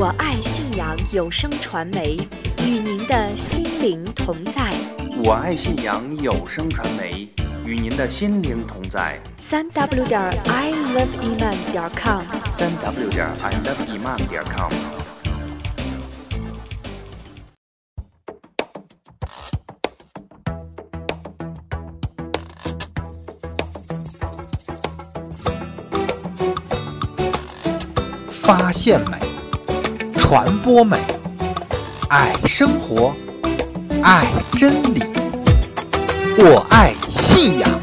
我爱信阳有声传媒，与您的心灵同在。我爱信阳有声传媒，与您的心灵同在。三 w 点 i love iman 点 com，三 w 点 i love iman 点 com。发现美，传播美，爱生活，爱真理，我爱信仰。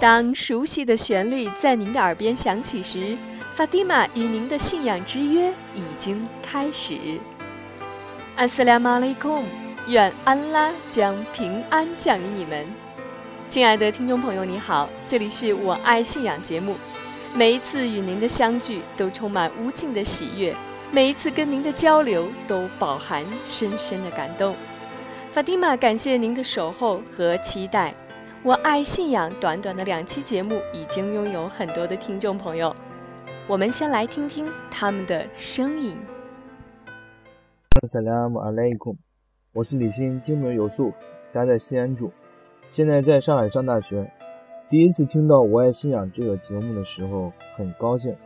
当熟悉的旋律在您的耳边响起时，法蒂玛与您的信仰之约已经开始。阿斯拉马雷贡，愿安拉将平安降于你们。亲爱的听众朋友，你好，这里是我爱信仰节目。每一次与您的相聚都充满无尽的喜悦，每一次跟您的交流都饱含深深的感动。法蒂玛，感谢您的守候和期待。我爱信仰，短短的两期节目已经拥有很多的听众朋友。我们先来听听他们的声音。萨拉姆阿莱库，我是李欣，金门有素，家在西安住，现在在上海上大学。第一次听到《我爱信仰》这个节目的时候，很高兴，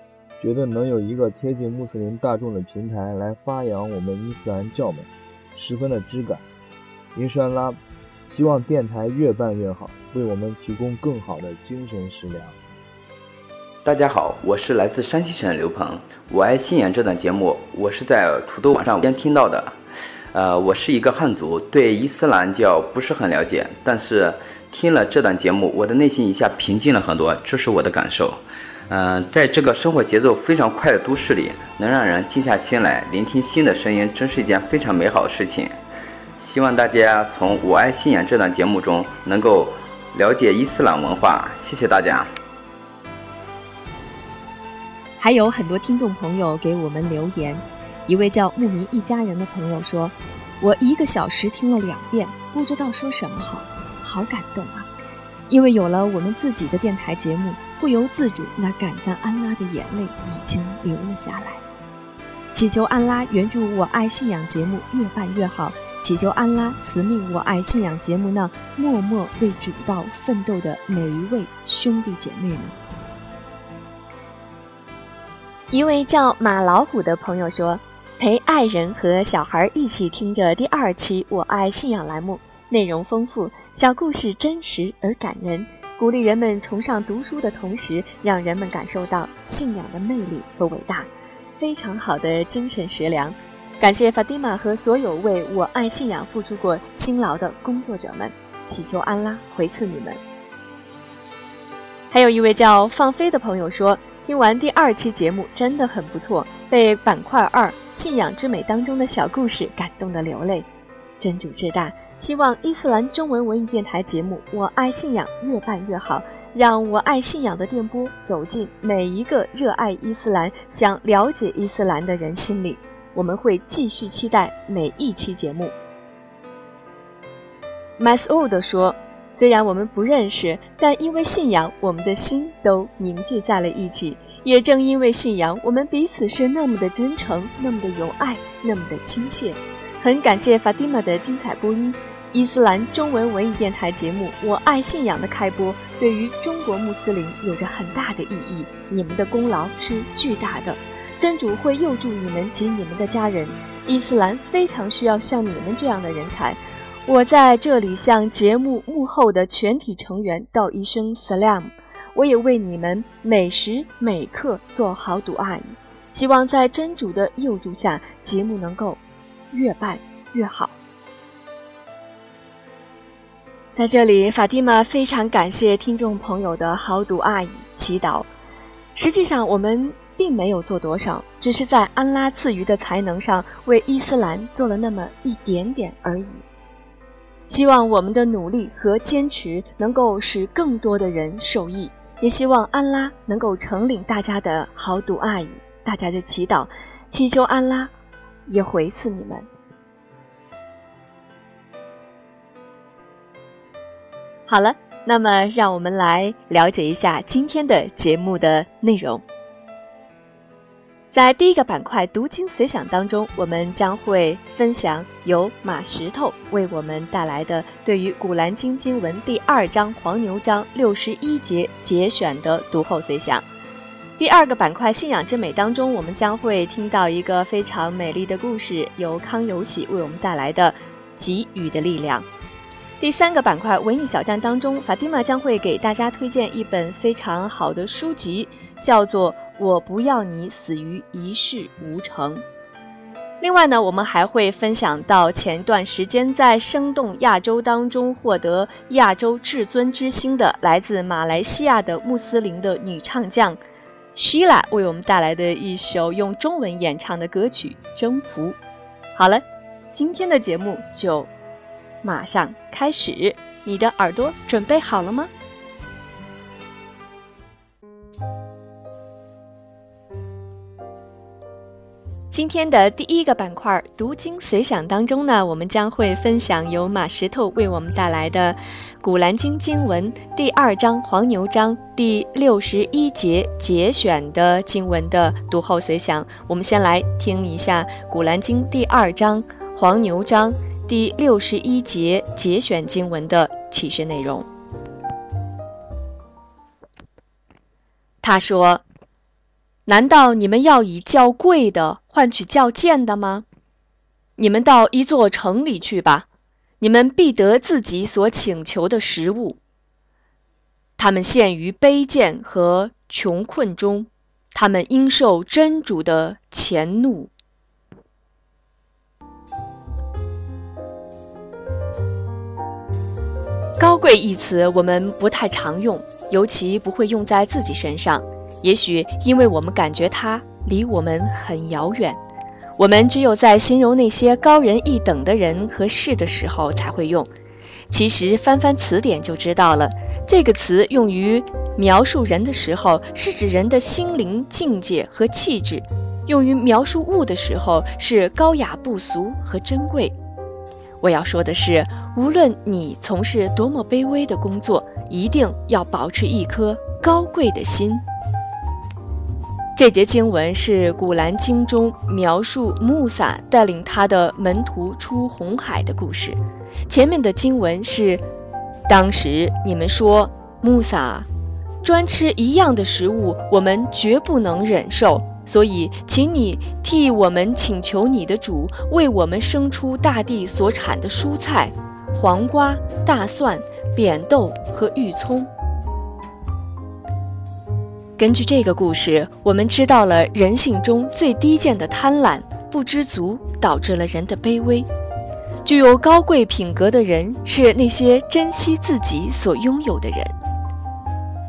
觉得能有一个贴近穆斯林大众的平台来发扬我们伊斯兰教门，十分的知感。伊山拉，希望电台越办越好。为我们提供更好的精神食粮。大家好，我是来自山西省的刘鹏。我爱信仰这档节目，我是在土豆网上先听到的。呃，我是一个汉族，对伊斯兰教不是很了解，但是听了这档节目，我的内心一下平静了很多，这是我的感受。嗯，在这个生活节奏非常快的都市里，能让人静下心来聆听新的声音，真是一件非常美好的事情。希望大家从我爱信仰这档节目中能够。了解伊斯兰文化，谢谢大家。还有很多听众朋友给我们留言，一位叫牧民一家人的朋友说：“我一个小时听了两遍，不知道说什么好，好感动啊！因为有了我们自己的电台节目，不由自主，那感赞安拉的眼泪已经流了下来。祈求安拉援助我爱信仰节目越办越好。”祈求安拉慈命我爱信仰节目那默默为主道奋斗的每一位兄弟姐妹们。一位叫马老虎的朋友说：“陪爱人和小孩一起听着第二期《我爱信仰》栏目，内容丰富，小故事真实而感人，鼓励人们崇尚读书的同时，让人们感受到信仰的魅力和伟大，非常好的精神食粮。”感谢法蒂玛和所有为我爱信仰付出过辛劳的工作者们，祈求安拉回赐你们。还有一位叫放飞的朋友说，听完第二期节目真的很不错，被板块二信仰之美当中的小故事感动的流泪。真主至大，希望伊斯兰中文文艺电台节目《我爱信仰》越办越好，让我爱信仰的电波走进每一个热爱伊斯兰、想了解伊斯兰的人心里。我们会继续期待每一期节目。Masood 说：“虽然我们不认识，但因为信仰，我们的心都凝聚在了一起。也正因为信仰，我们彼此是那么的真诚，那么的有爱，那么的亲切。很感谢 Fatima 的精彩播音。伊斯兰中文文艺电台节目《我爱信仰》的开播，对于中国穆斯林有着很大的意义。你们的功劳是巨大的。”真主会佑助你们及你们的家人。伊斯兰非常需要像你们这样的人才。我在这里向节目幕后的全体成员道一声 salam。我也为你们每时每刻做好赌阿姨。希望在真主的佑助下，节目能够越办越好。在这里，法蒂玛非常感谢听众朋友的好赌阿姨祈祷。实际上，我们。并没有做多少，只是在安拉赐予的才能上为伊斯兰做了那么一点点而已。希望我们的努力和坚持能够使更多的人受益，也希望安拉能够承领大家的好赌爱语。大家的祈祷，祈求安拉也回赐你们。好了，那么让我们来了解一下今天的节目的内容。在第一个板块“读经随想”当中，我们将会分享由马石头为我们带来的对于《古兰经》经文第二章黄牛章六十一节节选的读后随想。第二个板块“信仰之美”当中，我们将会听到一个非常美丽的故事，由康有喜为我们带来的《给予的力量》。第三个板块“文艺小站”当中，法蒂玛将会给大家推荐一本非常好的书籍，叫做。我不要你死于一事无成。另外呢，我们还会分享到前段时间在《生动亚洲》当中获得亚洲至尊之星的来自马来西亚的穆斯林的女唱将 Shila 为我们带来的一首用中文演唱的歌曲《征服》。好了，今天的节目就马上开始，你的耳朵准备好了吗？今天的第一个板块“读经随想”当中呢，我们将会分享由马石头为我们带来的《古兰经》经文第二章黄牛章第六十一节节选的经文的读后随想。我们先来听一下《古兰经》第二章黄牛章第六十一节节选经文的启示内容。他说。难道你们要以较贵的换取较贱的吗？你们到一座城里去吧，你们必得自己所请求的食物。他们陷于卑贱和穷困中，他们应受真主的前怒。高贵一词我们不太常用，尤其不会用在自己身上。也许因为我们感觉它离我们很遥远，我们只有在形容那些高人一等的人和事的时候才会用。其实翻翻词典就知道了，这个词用于描述人的时候，是指人的心灵境界和气质；用于描述物的时候，是高雅不俗和珍贵。我要说的是，无论你从事多么卑微的工作，一定要保持一颗高贵的心。这节经文是《古兰经》中描述穆萨带领他的门徒出红海的故事。前面的经文是：当时你们说，穆萨专吃一样的食物，我们绝不能忍受，所以请你替我们请求你的主，为我们生出大地所产的蔬菜、黄瓜、大蒜、扁豆和玉葱。根据这个故事，我们知道了人性中最低贱的贪婪、不知足，导致了人的卑微。具有高贵品格的人是那些珍惜自己所拥有的人。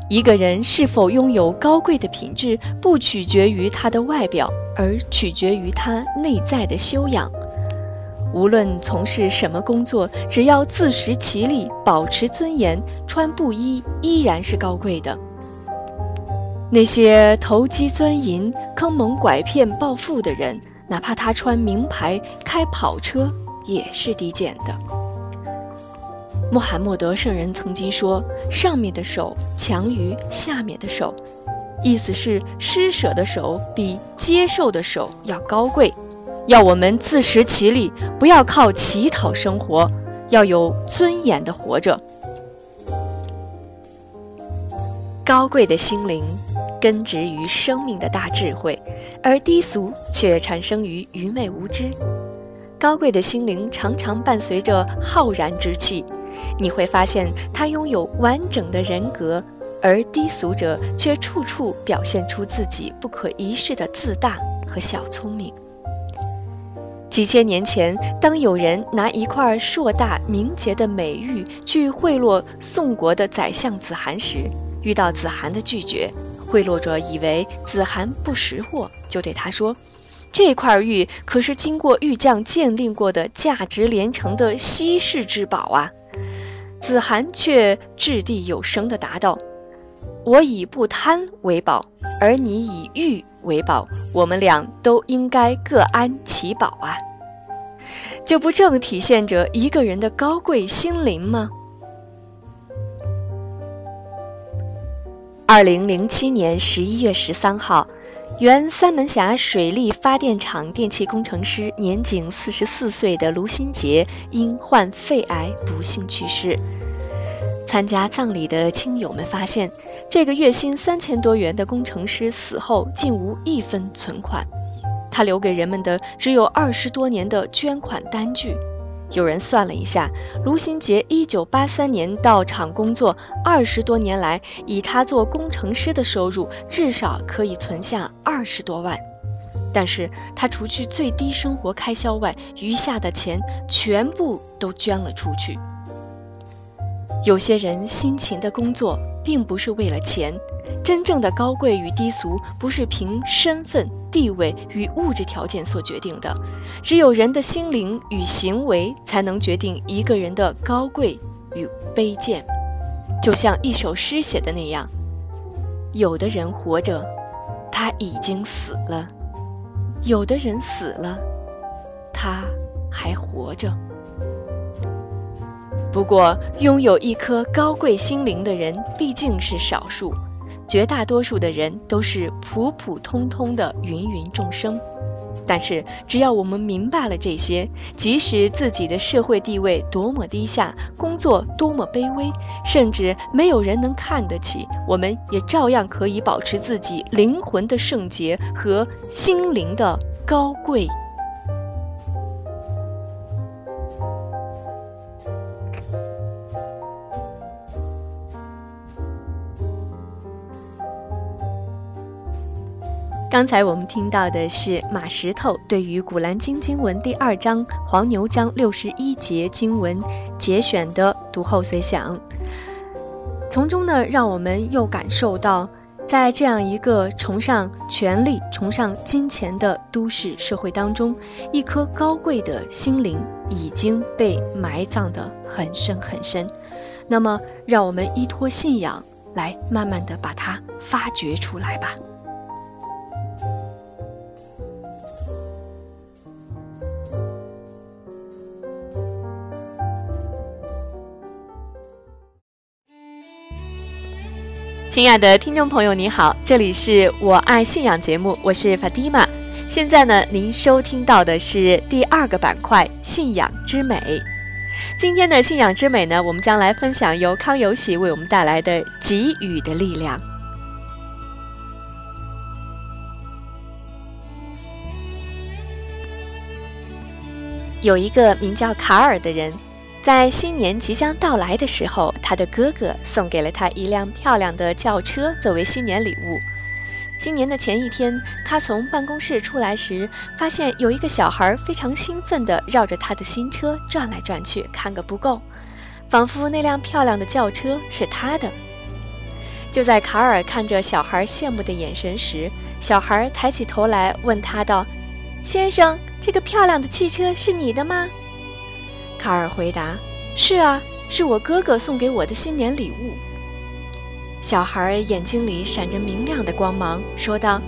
一个人是否拥有高贵的品质，不取决于他的外表，而取决于他内在的修养。无论从事什么工作，只要自食其力，保持尊严，穿布衣依然是高贵的。那些投机钻营、坑蒙拐骗暴富的人，哪怕他穿名牌、开跑车，也是低贱的。穆罕默德圣人曾经说：“上面的手强于下面的手”，意思是施舍的手比接受的手要高贵。要我们自食其力，不要靠乞讨生活，要有尊严的活着。高贵的心灵。根植于生命的大智慧，而低俗却产生于愚昧无知。高贵的心灵常常伴随着浩然之气，你会发现他拥有完整的人格，而低俗者却处处表现出自己不可一世的自大和小聪明。几千年前，当有人拿一块硕大明洁的美玉去贿赂宋国的宰相子涵时，遇到子涵的拒绝。贿赂者以为子涵不识货，就对他说：“这块玉可是经过玉匠鉴定过的价值连城的稀世之宝啊！”子涵却掷地有声地答道：“我以不贪为宝，而你以玉为宝，我们俩都应该各安其宝啊！这不正体现着一个人的高贵心灵吗？二零零七年十一月十三号，原三门峡水利发电厂电气工程师、年仅四十四岁的卢新杰因患肺癌不幸去世。参加葬礼的亲友们发现，这个月薪三千多元的工程师死后竟无一分存款，他留给人们的只有二十多年的捐款单据。有人算了一下，卢新杰一九八三年到厂工作二十多年来，以他做工程师的收入，至少可以存下二十多万。但是他除去最低生活开销外，余下的钱全部都捐了出去。有些人辛勤的工作，并不是为了钱。真正的高贵与低俗，不是凭身份、地位与物质条件所决定的，只有人的心灵与行为，才能决定一个人的高贵与卑贱。就像一首诗写的那样：有的人活着，他已经死了；有的人死了，他还活着。不过，拥有一颗高贵心灵的人毕竟是少数。绝大多数的人都是普普通通的芸芸众生，但是只要我们明白了这些，即使自己的社会地位多么低下，工作多么卑微，甚至没有人能看得起，我们也照样可以保持自己灵魂的圣洁和心灵的高贵。刚才我们听到的是马石头对于《古兰经》经文第二章黄牛章六十一节经文节选的读后随想，从中呢，让我们又感受到，在这样一个崇尚权力、崇尚金钱的都市社会当中，一颗高贵的心灵已经被埋葬得很深很深。那么，让我们依托信仰，来慢慢的把它发掘出来吧。亲爱的听众朋友，你好，这里是我爱信仰节目，我是法蒂玛。现在呢，您收听到的是第二个板块“信仰之美”。今天的“信仰之美”呢，我们将来分享由康有喜为我们带来的“给予的力量”。有一个名叫卡尔的人。在新年即将到来的时候，他的哥哥送给了他一辆漂亮的轿车作为新年礼物。新年的前一天，他从办公室出来时，发现有一个小孩非常兴奋地绕着他的新车转来转去，看个不够，仿佛那辆漂亮的轿车是他的。就在卡尔看着小孩羡慕的眼神时，小孩抬起头来问他道：“先生，这个漂亮的汽车是你的吗？”卡尔回答：“是啊，是我哥哥送给我的新年礼物。”小孩眼睛里闪着明亮的光芒，说道：“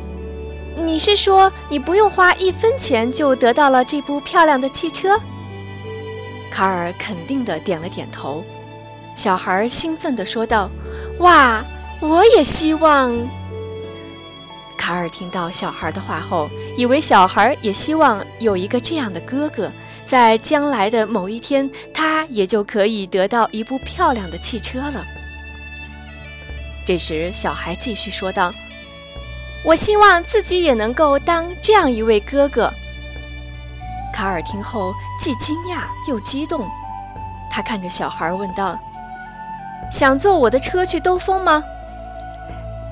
你是说你不用花一分钱就得到了这部漂亮的汽车？”卡尔肯定地点了点头。小孩兴奋地说道：“哇，我也希望。”卡尔听到小孩的话后，以为小孩也希望有一个这样的哥哥。在将来的某一天，他也就可以得到一部漂亮的汽车了。这时，小孩继续说道：“我希望自己也能够当这样一位哥哥。”卡尔听后既惊讶又激动，他看着小孩问道：“想坐我的车去兜风吗？”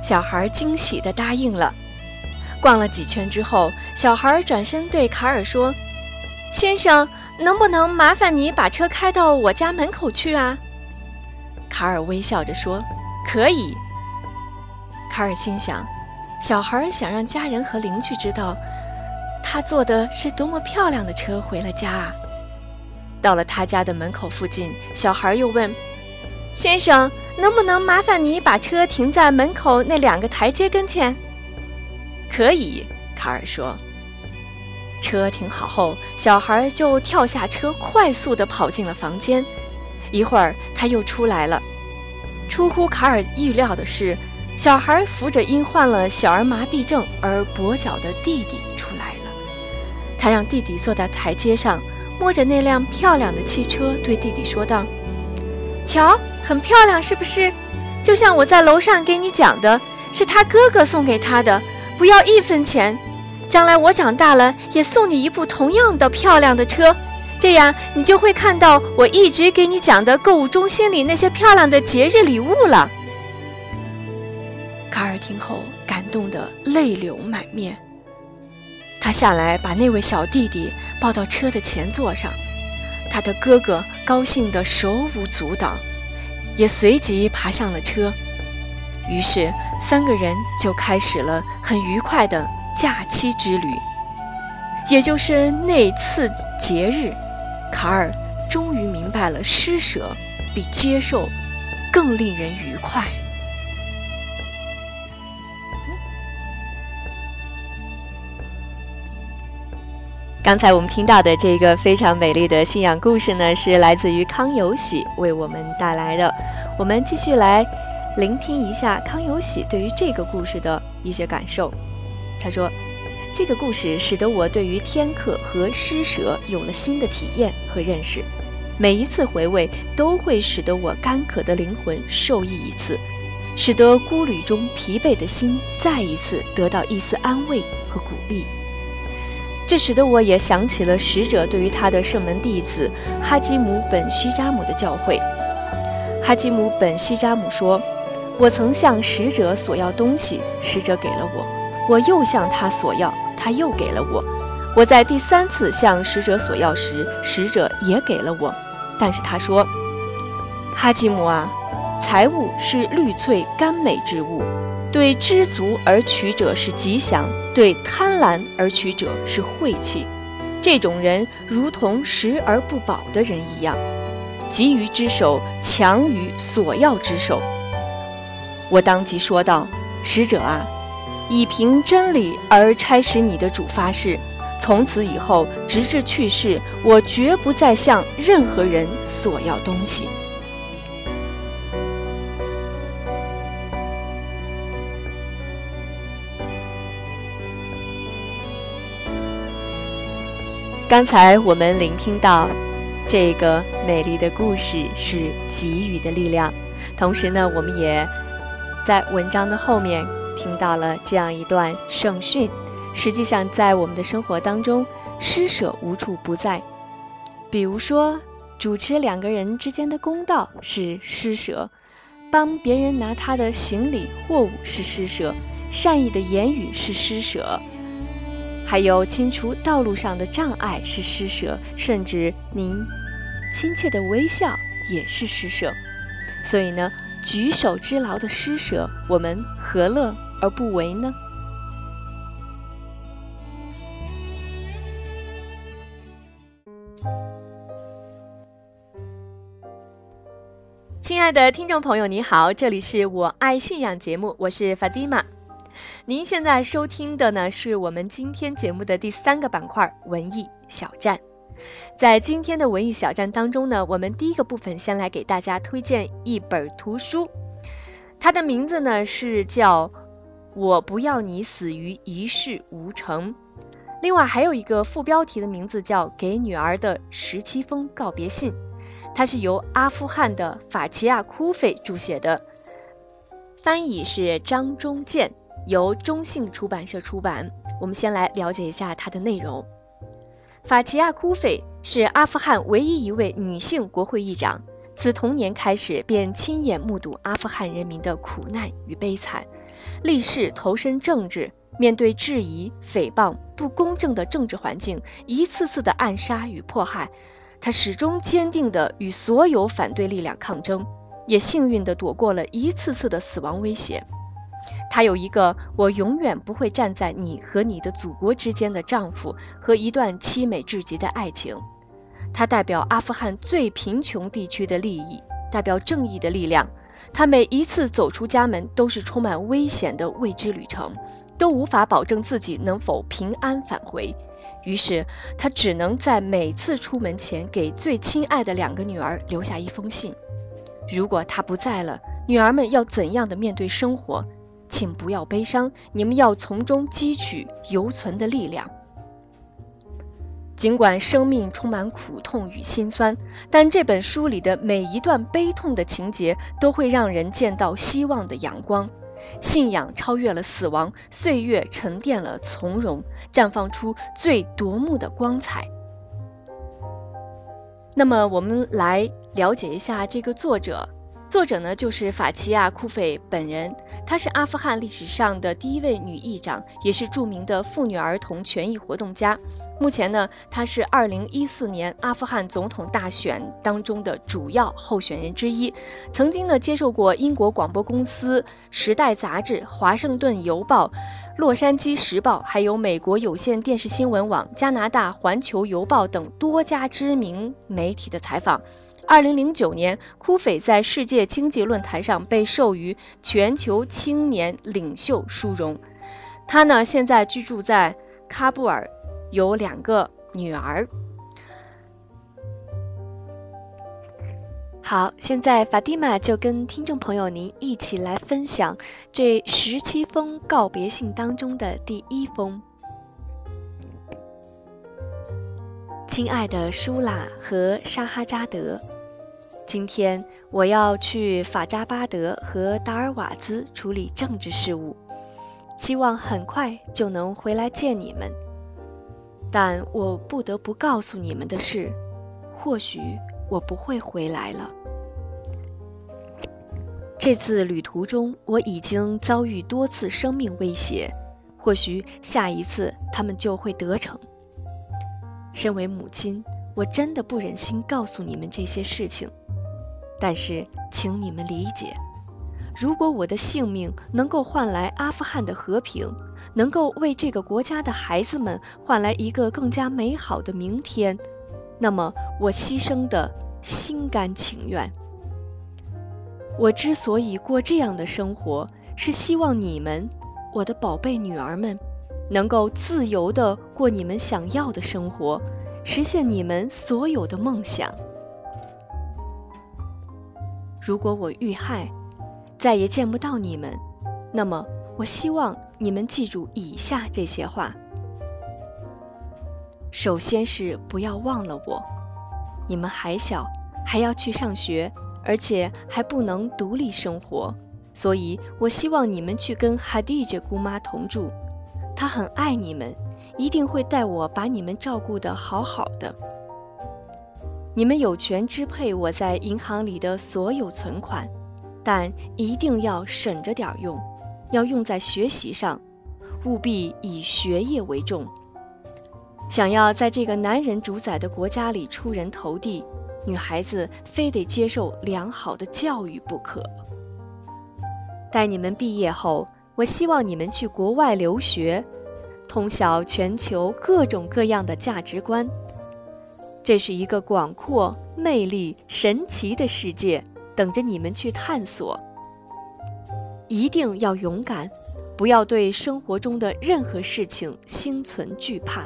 小孩惊喜地答应了。逛了几圈之后，小孩转身对卡尔说。先生，能不能麻烦你把车开到我家门口去啊？卡尔微笑着说：“可以。”卡尔心想，小孩想让家人和邻居知道，他坐的是多么漂亮的车回了家啊。到了他家的门口附近，小孩又问：“先生，能不能麻烦你把车停在门口那两个台阶跟前？”可以。卡尔说。车停好后，小孩就跳下车，快速地跑进了房间。一会儿，他又出来了。出乎卡尔预料的是，小孩扶着因患了小儿麻痹症而跛脚的弟弟出来了。他让弟弟坐在台阶上，摸着那辆漂亮的汽车，对弟弟说道：“瞧，很漂亮，是不是？就像我在楼上给你讲的，是他哥哥送给他的，不要一分钱。”将来我长大了，也送你一部同样的漂亮的车，这样你就会看到我一直给你讲的购物中心里那些漂亮的节日礼物了。卡尔听后感动得泪流满面，他下来把那位小弟弟抱到车的前座上，他的哥哥高兴得手舞足蹈，也随即爬上了车，于是三个人就开始了很愉快的。假期之旅，也就是那次节日，卡尔终于明白了施舍比接受更令人愉快。刚才我们听到的这个非常美丽的信仰故事呢，是来自于康有喜为我们带来的。我们继续来聆听一下康有喜对于这个故事的一些感受。他说：“这个故事使得我对于天课和施舍有了新的体验和认识。每一次回味，都会使得我干渴的灵魂受益一次，使得孤旅中疲惫的心再一次得到一丝安慰和鼓励。这使得我也想起了使者对于他的圣门弟子哈基姆本西扎姆的教诲。哈基姆本西扎姆说：‘我曾向使者索要东西，使者给了我。’”我又向他索要，他又给了我。我在第三次向使者索要时，使者也给了我。但是他说：“哈基姆啊，财物是绿翠甘美之物，对知足而取者是吉祥，对贪婪而取者是晦气。这种人如同食而不饱的人一样，急于之手强于索要之手。”我当即说道：“使者啊！”以凭真理而差使你的主发誓，从此以后，直至去世，我绝不再向任何人索要东西。刚才我们聆听到这个美丽的故事是给予的力量，同时呢，我们也在文章的后面。听到了这样一段圣训，实际上在我们的生活当中，施舍无处不在。比如说，主持两个人之间的公道是施舍，帮别人拿他的行李货物是施舍，善意的言语是施舍，还有清除道路上的障碍是施舍，甚至您亲切的微笑也是施舍。所以呢，举手之劳的施舍，我们何乐？而不为呢？亲爱的听众朋友，你好，这里是我爱信仰节目，我是法蒂玛。您现在收听的呢，是我们今天节目的第三个板块——文艺小站。在今天的文艺小站当中呢，我们第一个部分先来给大家推荐一本图书，它的名字呢是叫。我不要你死于一事无成。另外还有一个副标题的名字叫《给女儿的十七封告别信》，它是由阿富汗的法齐亚库费著写的，翻译是张忠建，由中信出版社出版。我们先来了解一下它的内容。法齐亚库费是阿富汗唯一一位女性国会议长，自童年开始便亲眼目睹阿富汗人民的苦难与悲惨。立誓投身政治，面对质疑、诽谤、不公正的政治环境，一次次的暗杀与迫害，他始终坚定地与所有反对力量抗争，也幸运地躲过了一次次的死亡威胁。他有一个我永远不会站在你和你的祖国之间的丈夫和一段凄美至极的爱情。他代表阿富汗最贫穷地区的利益，代表正义的力量。他每一次走出家门，都是充满危险的未知旅程，都无法保证自己能否平安返回。于是，他只能在每次出门前给最亲爱的两个女儿留下一封信。如果他不在了，女儿们要怎样的面对生活？请不要悲伤，你们要从中汲取犹存的力量。尽管生命充满苦痛与心酸，但这本书里的每一段悲痛的情节都会让人见到希望的阳光。信仰超越了死亡，岁月沉淀了从容，绽放出最夺目的光彩。那么，我们来了解一下这个作者。作者呢，就是法奇亚·库费本人。她是阿富汗历史上的第一位女议长，也是著名的妇女儿童权益活动家。目前呢，他是2014年阿富汗总统大选当中的主要候选人之一。曾经呢，接受过英国广播公司、《时代》杂志、《华盛顿邮报》、《洛杉矶时报》，还有美国有线电视新闻网、加拿大《环球邮报》等多家知名媒体的采访。二零零九年，库斐在世界经济论坛上被授予全球青年领袖殊荣。他呢，现在居住在喀布尔，有两个女儿。好，现在法蒂玛就跟听众朋友您一起来分享这十七封告别信当中的第一封。亲爱的舒拉和沙哈扎德。今天我要去法扎巴德和达尔瓦兹处理政治事务，希望很快就能回来见你们。但我不得不告诉你们的是，或许我不会回来了。这次旅途中，我已经遭遇多次生命威胁，或许下一次他们就会得逞。身为母亲，我真的不忍心告诉你们这些事情。但是，请你们理解，如果我的性命能够换来阿富汗的和平，能够为这个国家的孩子们换来一个更加美好的明天，那么我牺牲的心甘情愿。我之所以过这样的生活，是希望你们，我的宝贝女儿们，能够自由地过你们想要的生活，实现你们所有的梦想。如果我遇害，再也见不到你们，那么我希望你们记住以下这些话：首先是不要忘了我，你们还小，还要去上学，而且还不能独立生活，所以我希望你们去跟哈蒂杰姑妈同住，她很爱你们，一定会带我把你们照顾得好好的。你们有权支配我在银行里的所有存款，但一定要省着点用，要用在学习上，务必以学业为重。想要在这个男人主宰的国家里出人头地，女孩子非得接受良好的教育不可。待你们毕业后，我希望你们去国外留学，通晓全球各种各样的价值观。这是一个广阔、魅力、神奇的世界，等着你们去探索。一定要勇敢，不要对生活中的任何事情心存惧怕。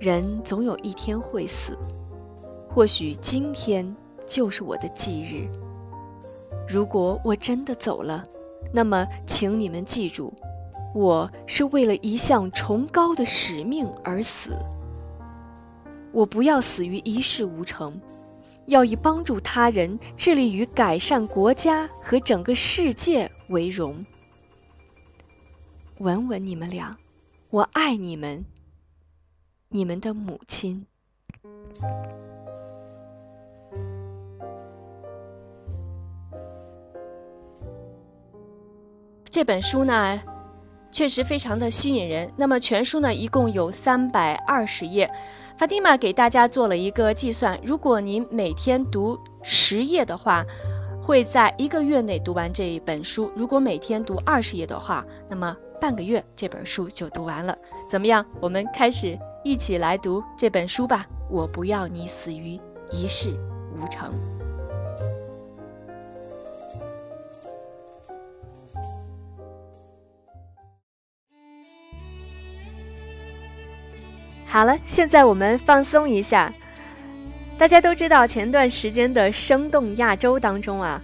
人总有一天会死，或许今天就是我的忌日。如果我真的走了，那么请你们记住，我是为了一项崇高的使命而死。我不要死于一事无成，要以帮助他人、致力于改善国家和整个世界为荣。吻吻你们俩，我爱你们，你们的母亲。这本书呢，确实非常的吸引人。那么全书呢，一共有三百二十页。法蒂玛给大家做了一个计算，如果您每天读十页的话，会在一个月内读完这一本书；如果每天读二十页的话，那么半个月这本书就读完了。怎么样？我们开始一起来读这本书吧！我不要你死于一事无成。好了，现在我们放松一下。大家都知道，前段时间的《生动亚洲》当中啊，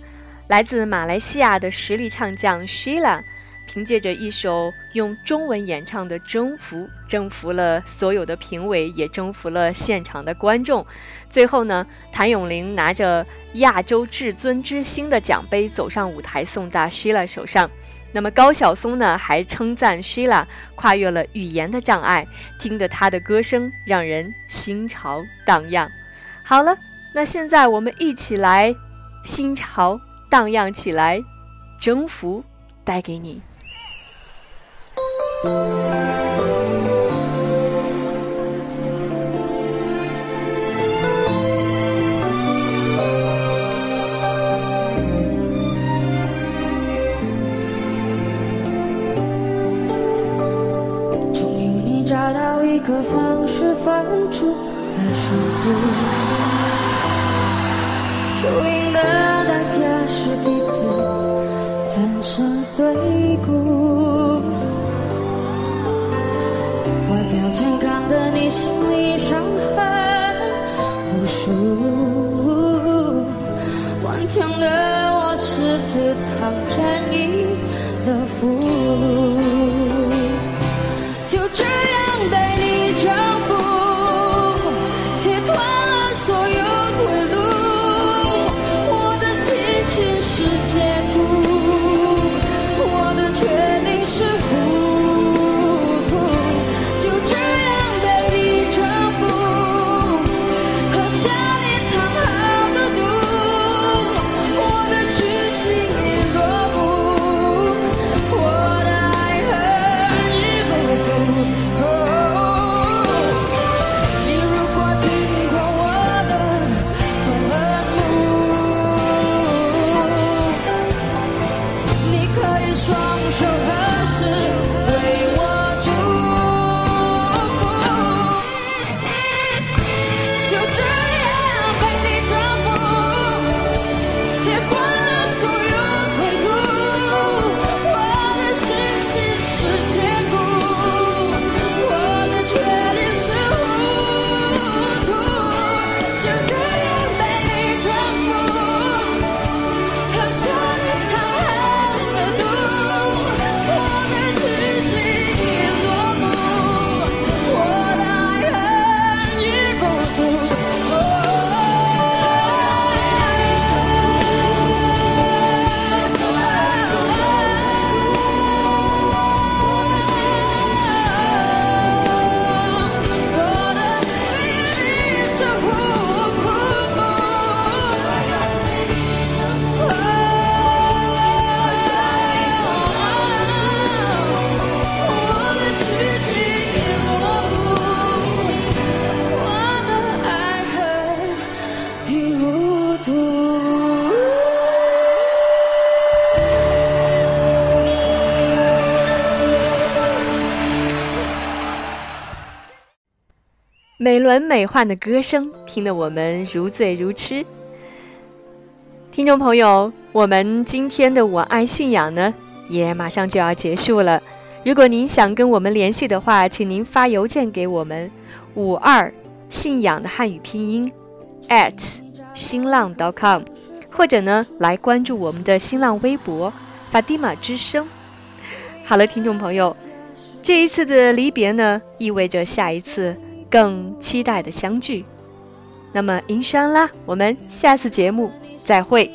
来自马来西亚的实力唱将 Sheila。凭借着一首用中文演唱的《征服》，征服了所有的评委，也征服了现场的观众。最后呢，谭咏麟拿着亚洲至尊之星的奖杯走上舞台，送到 Sheila 手上。那么高晓松呢，还称赞 Shila 跨越了语言的障碍，听得他的歌声让人心潮荡漾。好了，那现在我们一起来心潮荡漾起来，征服带给你。的方式分出了胜负，输赢的代价是彼此粉身碎骨。外表健康的你，心里伤痕无数。顽强的我，是这场战役的俘虏。世界孤美轮美奂的歌声，听得我们如醉如痴。听众朋友，我们今天的“我爱信仰”呢，也马上就要结束了。如果您想跟我们联系的话，请您发邮件给我们“五二信仰”的汉语拼音 at 新浪 .com，或者呢来关注我们的新浪微博“法蒂玛之声”。好了，听众朋友，这一次的离别呢，意味着下一次。更期待的相聚。那么银山啦，我们下次节目再会。